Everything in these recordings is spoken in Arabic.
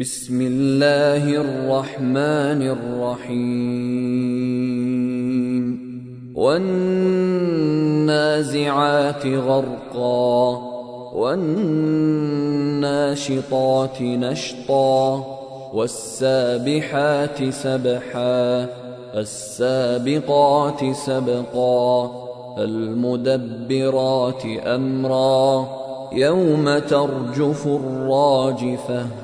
بسم الله الرحمن الرحيم. والنازعات غرقا والناشطات نشطا والسابحات سبحا السابقات سبقا المدبرات أمرا. يوم ترجف الراجفة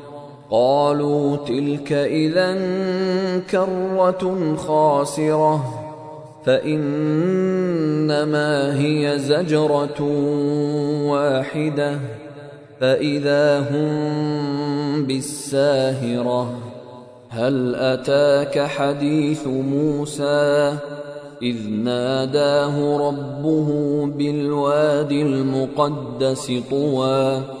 قالوا تلك إذا كرة خاسرة فإنما هي زجرة واحدة فإذا هم بالساهرة. هل أتاك حديث موسى؟ إذ ناداه ربه بالواد المقدس طوى.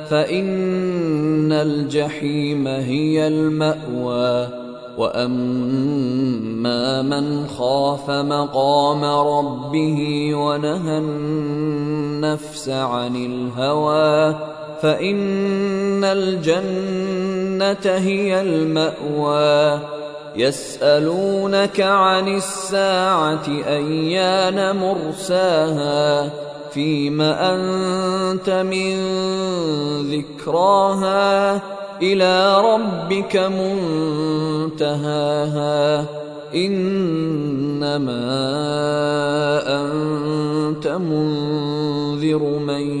فإن الجحيم هي المأوى. وأما من خاف مقام ربه ونهى النفس عن الهوى فإن الجنة هي المأوى. يسألونك عن الساعة أيان مرساها؟ فيم أنت من ذكراها إلى ربك منتهاها إنما أنت منذر من